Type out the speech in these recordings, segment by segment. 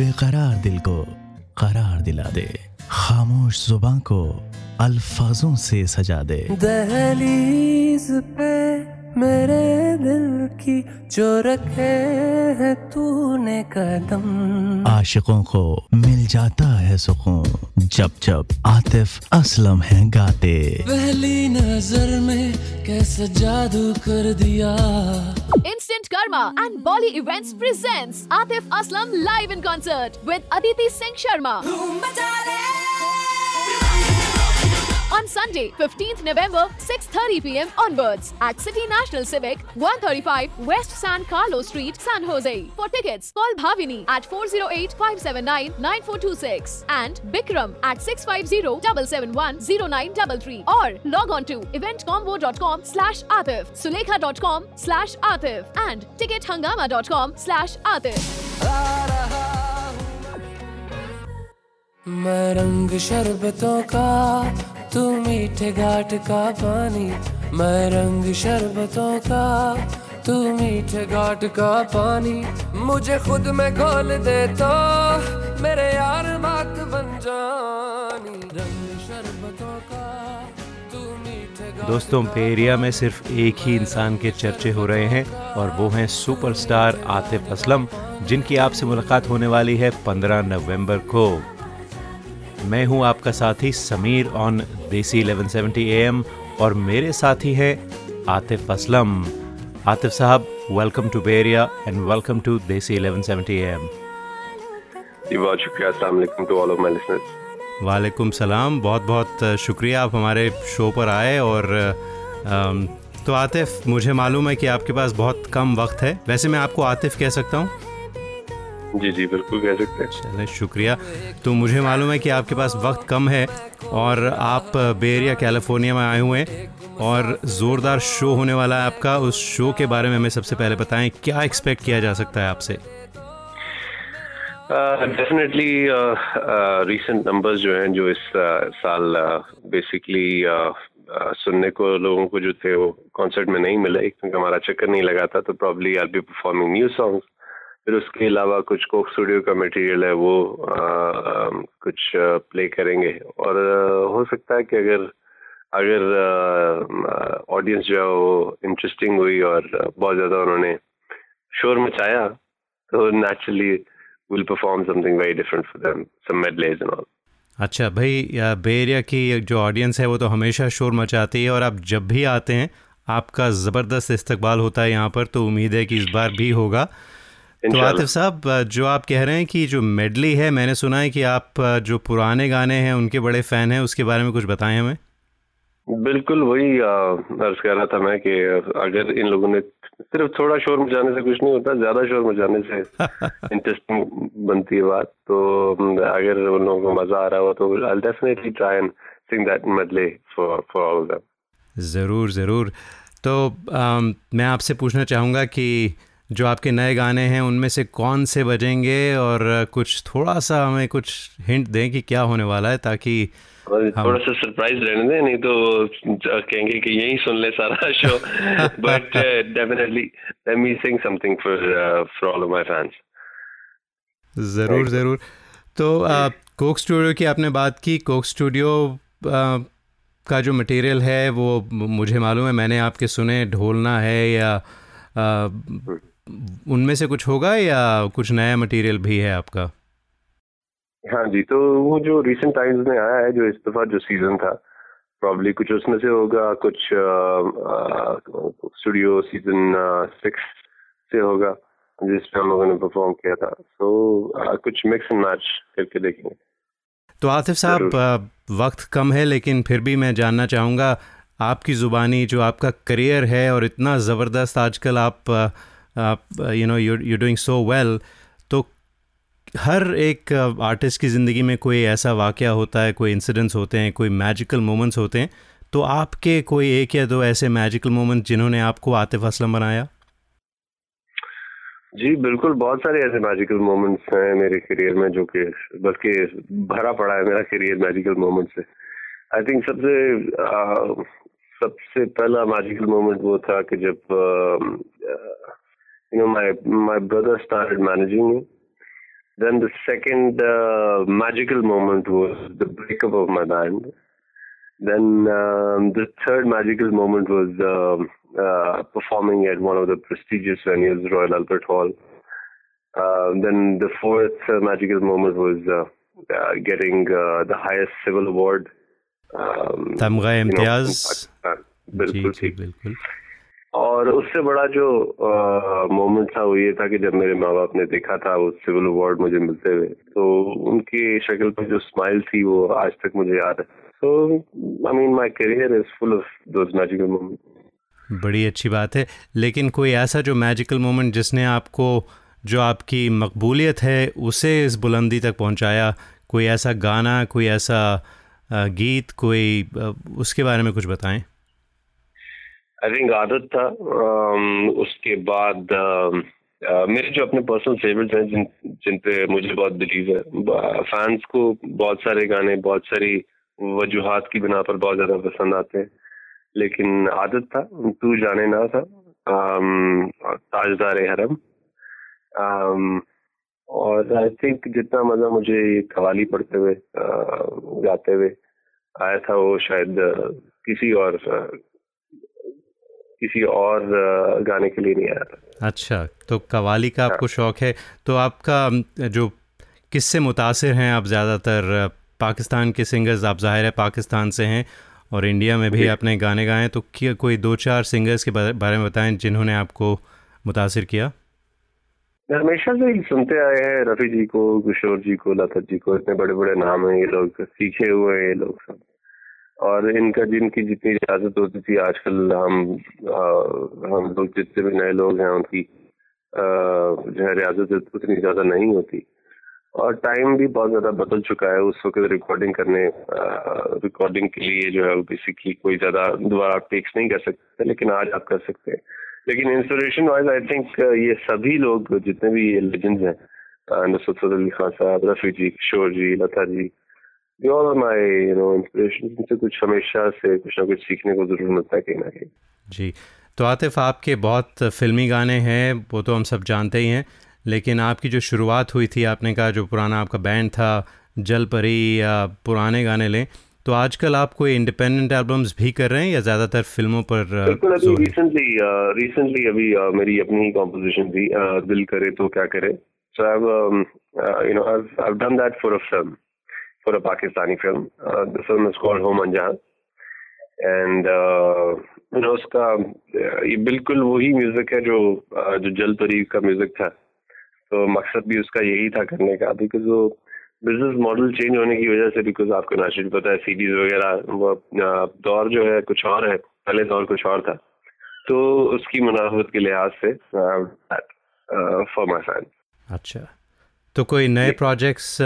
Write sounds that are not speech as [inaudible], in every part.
बेकरार दिल को करार दिला दे। खामोश ज़ुबान को अल्फाजों से सजा दे। दहलीज पे मेरे दिल की जो रखे है तूने कदम। आशिकों को मिल जाता है सुकून जब जब आतिफ असलम है गाते। पहली नज़र में कैसा जादू कर दिया। Instant Karma and Bolly Events presents Atif Aslam live in concert with Aditi Singh Sharma. On Sunday, 15th November, 6:30 p.m. onwards at City National Civic, 135 West San Carlos Street, San Jose. For tickets, call Bhavini at 408-579-9426 and Bikram at 650-771-0933 or log on to eventcombo.com slash Atif, sulekha.com slash Atif and tickethangama.com slash Atif. मैं रंग शरबतों का तू मीठे घाट का पानी मैं रंग शरबतों का। तू मीठे घाट का पानी मुझे खुद में घोल दे तो मेरे यार बात बन जानी। रंग शरबतों का तू मीठे दोस्तों पे एरिया में सिर्फ़ एक ही इंसान के चर्चे हो रहे हैं और वो हैं सुपरस्टार आतिफ असलम जिनकी आपसे मुलाकात होने वाली है 15 नवंबर को। मैं हूँ आपका साथी समीर ऑन देसी 1170 एएम और मेरे साथी हैं आतिफ असलम। आतिफ साहब welcome to Bay Area and welcome to desi 1170 AM जी बहुत शुक्रिया। अस्सलाम वालेकुम to all of my listeners वालेकुम सलाम। बहुत बहुत शुक्रिया आप हमारे शो पर आए और तो आतिफ मुझे मालूम है कि आपके पास बहुत कम वक्त है। वैसे मैं आपको आतिफ कह सकता हूँ। जी जी बिल्कुल कह सकते हैं। चले शुक्रिया। तो मुझे मालूम है कि आपके पास वक्त कम है और आप बेरिया कैलिफ़ोर्निया में आए हुए हैं और ज़ोरदार शो होने वाला है आपका। उस शो के बारे में हमें सबसे पहले बताएँ क्या एक्सपेक्ट किया जा सकता है आपसे? डेफिनेटली रीसेंट नंबर्स जो हैं जो इस uh, साल बेसिकली uh, uh, सुनने को लोगों को जो थे वो कॉन्सर्ट में नहीं मिले। क्योंकि हमारा चक्कर नहीं लगा था तो probably I be performing new songs फिर उसके अलावा कुछ कोक स्टूडियो का मटेरियल है वो uh, कुछ प्ले करेंगे। और हो सकता है कि अगर अगर ऑडियंस जो है वो इंटरेस्टिंग हुई और बहुत ज़्यादा उन्होंने शोर मचाया तो naturally will perform something very different for them some medleys and all अच्छा भाई या बे की जो ऑडियंस है वो तो हमेशा शोर मचाती है और आप जब भी आते हैं आपका ज़बरदस्त इस्तकबाल होता है यहाँ पर तो उम्मीद है कि इस बार भी होगा। तो। आतिफ साहब जो आप कह रहे हैं कि जो मेडली है मैंने सुना है कि आप जो पुराने गाने हैं उनके बड़े फ़ैन हैं उसके बारे में कुछ बताएँ हमें। बिल्कुल वही अर्ज़ कर रहा था मैं कि अगर इन लोगों ने सिर्फ़ थोड़ा शोर मचाने से कुछ नहीं होता ज़्यादा शोर मचाने से [laughs] इंटरेस्टिंग बनती है बात। तो अगर उन लोगों को मज़ा आ रहा हो तो I definitely try and sing that medley for for all them ज़रूर ज़रूर। तो अम, मैं आपसे पूछना चाहूँगा कि जो आपके नए गाने हैं उनमें से कौन से बजेंगे? और कुछ थोड़ा सा हमें कुछ हिंट दें कि क्या होने वाला है ताकि हम- थोड़ा सा सरप्राइज़ रहने दें नहीं तो कहेंगे कि यही सुन ले सारा show but definitely let me sing something for for all of my fans ज़रूर ज़रूर. तो अ, कोक स्टूडियो की आपने बात की. कोक स्टूडियो अ, का जो मटेरियल है वो मुझे मालूम है मैंने आपके सुने ढोलना है या अ, उनमें से कुछ होगा या कुछ नया मटेरियल भी है आपका? हाँ जी तो वो जो रिसेंट टाइम्स में आया है जो इस दफ़ा जो सीज़न था प्रॉब्ली कुछ उसमें से होगा कुछ स्टूडियो सीज़न सिक्स से होगा जिसपे हम लोगों ने परफॉर्म किया था। तो कुछ मिक्स एंड मैच करके देखेंगे। तो आतिफ साहब वक्त कम है लेकिन फिर भी मैं जानना चाहूँगा आपकी ज़ुबानी जो आपका करियर है और इतना ज़बरदस्त आजकल आप आप you know you you doing so well तो हर एक आर्टिस्ट की ज़िंदगी में कोई ऐसा वाक़ होता है कोई इंसिडेंट्स होते हैं कोई मैजिकल मोमेंट्स होते हैं तो आपके कोई एक या दो ऐसे मैजिकल मोमेंट जिन्होंने आपको आतिफ असलम बनाया? जी बिल्कुल बहुत सारे ऐसे मैजिकल मोमेंट्स हैं मेरे करियर में जो कि बल्कि भरा पड़ा है मेरा करियर मैजिकल मोमेंट से। आई थिंक सबसे आ, सबसे पहला मैजिकल मोमेंट वो था कि जब You know my my brother started managing me then the second uh, magical moment was the breakup of my band. Then um, the third magical moment was um, uh, performing at one of the prestigious venues, Royal Albert Hall. Uh, then the fourth uh, magical moment was uh, uh, getting uh, the highest civil award. Um, तमगा इम्तियाज बिल्कुल ठीक बिल्कुल और उससे बड़ा जो moment था वो ये था कि जब मेरे माँ बाप ने देखा था वो सिविल अवार्ड मुझे मिलते हुए तो उनकी शक्ल पर जो स्माइल थी वो आज तक मुझे याद है। So I mean my career is full of those magical moment बड़ी अच्छी बात है। लेकिन कोई ऐसा जो मैजिकल मोमेंट जिसने आपको, जो आपकी मकबूलियत है, उसे इस बुलंदी तक पहुँचाया? कोई ऐसा गाना, कोई ऐसा गीत, कोई उसके बारे में कुछ बताएँ। आई थिंक आदत था उसके बाद मेरे जो अपने पर्सनल फेवरेट हैं जिन जिन पे मुझे बहुत बिलीव है फैंस को बहुत सारे गाने बहुत सारी वजूहत की बिना पर बहुत ज़्यादा पसंद आते हैं। लेकिन आदत था तू जाने ना था ताजदार हरम। um, और आई थिंक जितना मज़ा मुझे कवाली पढ़ते हुए गाते हुए आया था वो शायद किसी और किसी और गाने के लिए नहीं आया था। अच्छा तो कवाली का आपको हाँ। शौक है। तो आपका जो किससे मुतासर हैं आप ज़्यादातर? पाकिस्तान के सिंगर्स आप ज़ाहिर है पाकिस्तान से हैं और इंडिया में भी आपने गाने गाए तो क्या कोई दो चार सिंगर्स के बारे में बताएँ जिन्होंने आपको मुतासर किया? हमेशा से ही सुनते आए हैं रफ़ी जी को किशोर जी को लता जी को इतने बड़े बड़े नाम हैं ये लोग सीखे हुए हैं ये लोग सब। और इनका जिनकी जितनी इजाज़त होती थी आजकल हम आ, हम लोग जितने भी नए लोग हैं उनकी जो है रियाजत उतनी ज़्यादा नहीं होती। और टाइम भी बहुत ज़्यादा बदल चुका है उस वक्त रिकॉर्डिंग करने रिकॉर्डिंग के लिए जो है बेसिकली कोई ज़्यादा दोबारा टेक्स नहीं कर सकते लेकिन आज आप कर सकते हैं। लेकिन इंस्पिरेशन वाइज आई थिंक ये सभी लोग जितने भी लेजेंड्स हैं नुसरत अली खान साहब रफ़ी जी किशोर जी Lata ji they all are my you know inspiration इनसे कुछ हमेशा से कुछ ना कुछ सीखने को ज़रूर मिलता है कहीं ना कहीं। जी। तो आतिफ आपके बहुत फिल्मी गाने हैं वो तो हम सब जानते ही हैं लेकिन आपकी जो शुरुआत हुई थी आपने कहा जो पुराना आपका बैंड था जल परी या पुराने गाने लें तो आजकल आप कोई इंडिपेंडेंट एल्बम्स भी कर रहे हैं या ज़्यादातर फ़िल्मों पर बिल्कुल अभी रिसेंटली रिसेंटली अभी मेरी अपनी कॉम्पोजिशन थी दिल करे तो क्या करे। So I you know I done that for a film for a Pakistani film. Uh, the film is called Home Anjahan. And you know उसका ये बिल्कुल वही म्यूज़िक है जो जो जल परी का म्यूज़िक था। तो मकसद भी उसका यही था करने का। बिकॉज़ वो बिज़नेस मॉडल चेंज होने की वजह से बिकॉज़ आपको नाशिद पता है सीडीज वगैरह वो दौर जो है कुछ और है। पहले दौर कुछ और था। तो उसकी मुनाफत के लिहाज से फॉर माई फ़ैन अच्छा। तो कोई नए प्रोजेक्ट्स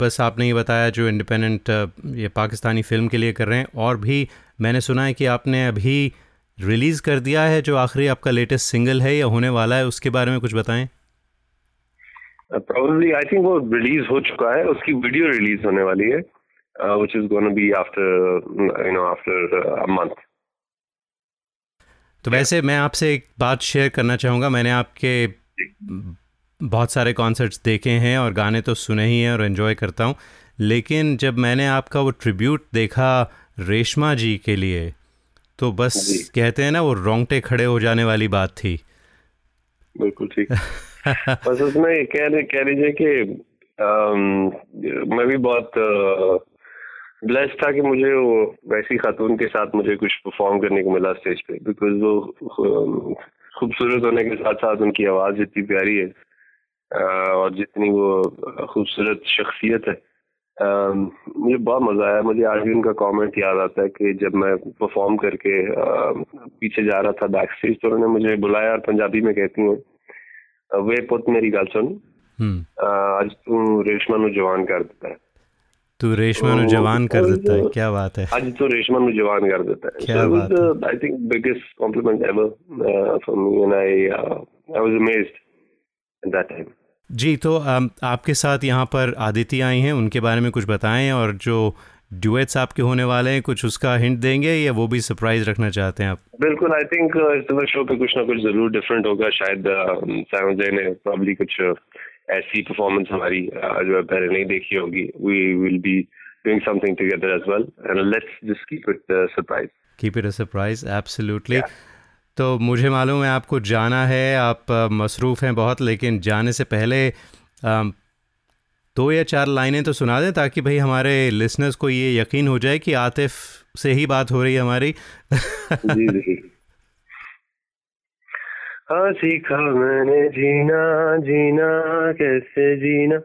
बस आपने ये बताया जो इंडिपेंडेंट ये पाकिस्तानी फ़िल्म के लिए कर रहे हैं। और भी मैंने सुना है कि आपने अभी रिलीज़ कर दिया है जो आखिरी आपका लेटेस्ट सिंगल है या होने वाला है उसके बारे में कुछ बताएँ। प्रोबेबली आई थिंक वो रिलीज़ हो चुका है उसकी वीडियो रिलीज़ होने वाली है which is gonna be after you know after a month तो वैसे मैं आपसे एक बात शेयर करना चाहूँगा। मैंने आपके बहुत सारे कॉन्सर्ट्स देखे हैं और गाने तो सुने ही हैं और इन्जॉय करता हूँ। लेकिन जब मैंने आपका वो ट्रिब्यूट देखा रेशमा जी के लिए तो बस कहते हैं ना वो रोंगटे खड़े हो जाने वाली बात थी। बिल्कुल ठीक। [laughs] बस उसमें कह कह लीजिए कि मैं भी बहुत ब्लेस्ड था कि मुझे वो वैसी खातून के साथ मुझे कुछ परफॉर्म करने को मिला स्टेज पे बिकॉज़ वो खूबसूरत होने के साथ साथ उनकी आवाज़ इतनी प्यारी है। और जितनी वो खूबसूरत शख्सियत है। मुझे बहुत मज़ा आया। मुझे आज भी उनका कमेंट याद आता है कि जब मैं परफॉर्म करके पीछे जा रहा था बैक स्टेज तो उन्होंने मुझे बुलाया और पंजाबी में कहती हूँ वे पुत मेरी गल सुन। हम्म। आज तू रेशमा नु जवान कर देता है। तू रेशमा नु जवान कर देता है? क्या बात है? आज तो रेशमा नु जवान कर देता है। क्या बात I think biggest compliment ever for me and I I was amazed at that time जी तो आपके साथ यहाँ पर आदिति आई हैं उनके बारे में कुछ बताएँ और जो ड्यूएट्स आपके होने वाले हैं कुछ उसका हिंट देंगे या वो भी सरप्राइज़ रखना चाहते हैं आप? बिल्कुल आई थिंक इस दफ़ा शो पे कुछ ना कुछ ज़रूर डिफरेंट होगा शायद ने प्रॉब्ली कुछ ऐसी परफॉर्मेंस हमारी जो है पहले नहीं देखी होगी। We will be doing something together as well and let's just keep it surprise keep it a surprise absolutely तो मुझे मालूम है आपको जाना है, आप मसरूफ़ हैं बहुत, लेकिन जाने से पहले दो या चार लाइनें तो सुना दें ताकि भाई हमारे लिसनर्स को ये यकीन हो जाए कि आतिफ से ही बात हो रही है हमारी। हाँ सीखा मैंने जीना जीना, कैसे जीना?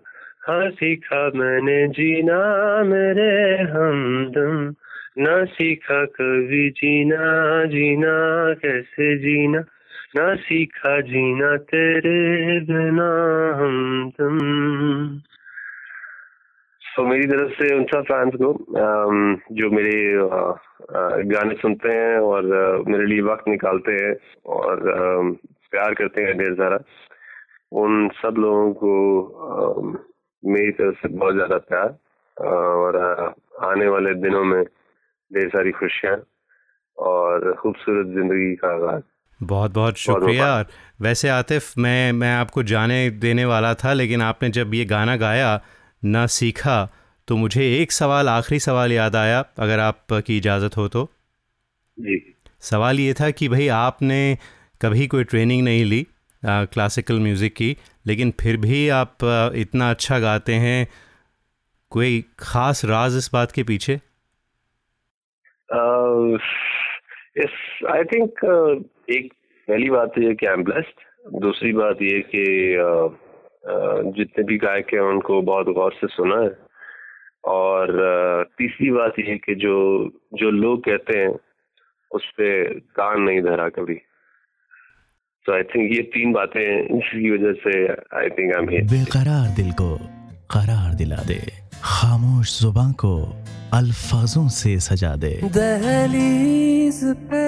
हाँ सीखा मैंने जीना, मेरे हमदम। ना सीखा कभी जीना जीना कैसे जीना? ना सीखा जीना तेरे बिना हमदम तो मेरी तरफ़ से उन सब फैंस को जो मेरे गाने सुनते हैं और मेरे लिए वक्त निकालते हैं और प्यार करते हैं ढेर सारा, उन सब लोगों को मेरी तरफ़ से बहुत ज़्यादा प्यार और आने वाले दिनों में ढेर सारी खुशियाँ और खूबसूरत ज़िंदगी का आगाज़। बहुत बहुत शुक्रिया। वैसे आतिफ मैं मैं आपको जाने देने वाला था लेकिन आपने जब ये गाना गाया ना सीखा तो मुझे एक सवाल आखिरी सवाल याद आया अगर आपकी इजाज़त हो तो। जी। सवाल ये था कि भाई आपने कभी कोई ट्रेनिंग नहीं ली क्लासिकल म्यूज़िक की लेकिन फिर भी आप आ, इतना अच्छा गाते हैं कोई ख़ास राज इस बात के पीछे? आई थिंक एक पहली बात तो ये कि आई एम ब्लेस्ड दूसरी बात ये कि जितने भी गायक हैं, उनको बहुत गौर से सुना है। और तीसरी बात ये कि जो जो लोग कहते हैं, उस पर कान नहीं धरा कभी। तो आई थिंक ये तीन बातें इसकी वजह से आई थिंक आई बेकरार दिल को करार दिला दे। खामोश ज़ुबान को अल्फाजों से सजा दे। दहलीज पे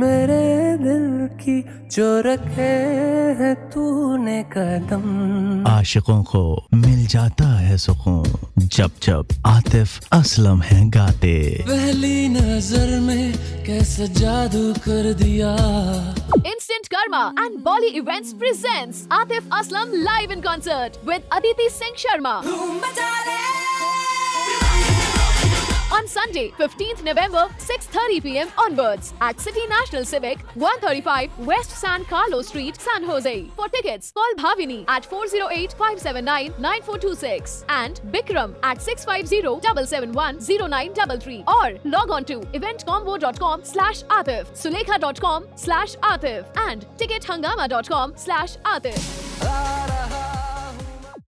मेरे दिल की जो रखे है तूने कदम। आशिकों को मिल जाता है सुकून जब जब आतिफ असलम है गाते। पहली नज़र में कैसे जादू कर दिया। Instant karma and Bolly events presents Atif Aslam live in concert with Aditi Singh Sharma on Sunday, 15th November, 6:30 p.m. onwards at City National Civic, 135 West San Carlos Street, San Jose. For tickets, call Bhavini at 408-579-9426 and Bikram at 650-771-0933 or log on to eventcombo.com slash Atif, Sulekha.com slash Atif and tickethangama.com slash Atif.